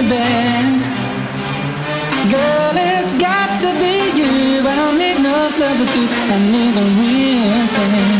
baby. Girl, it's got to be you. I don't need no substitute. I need the real thing.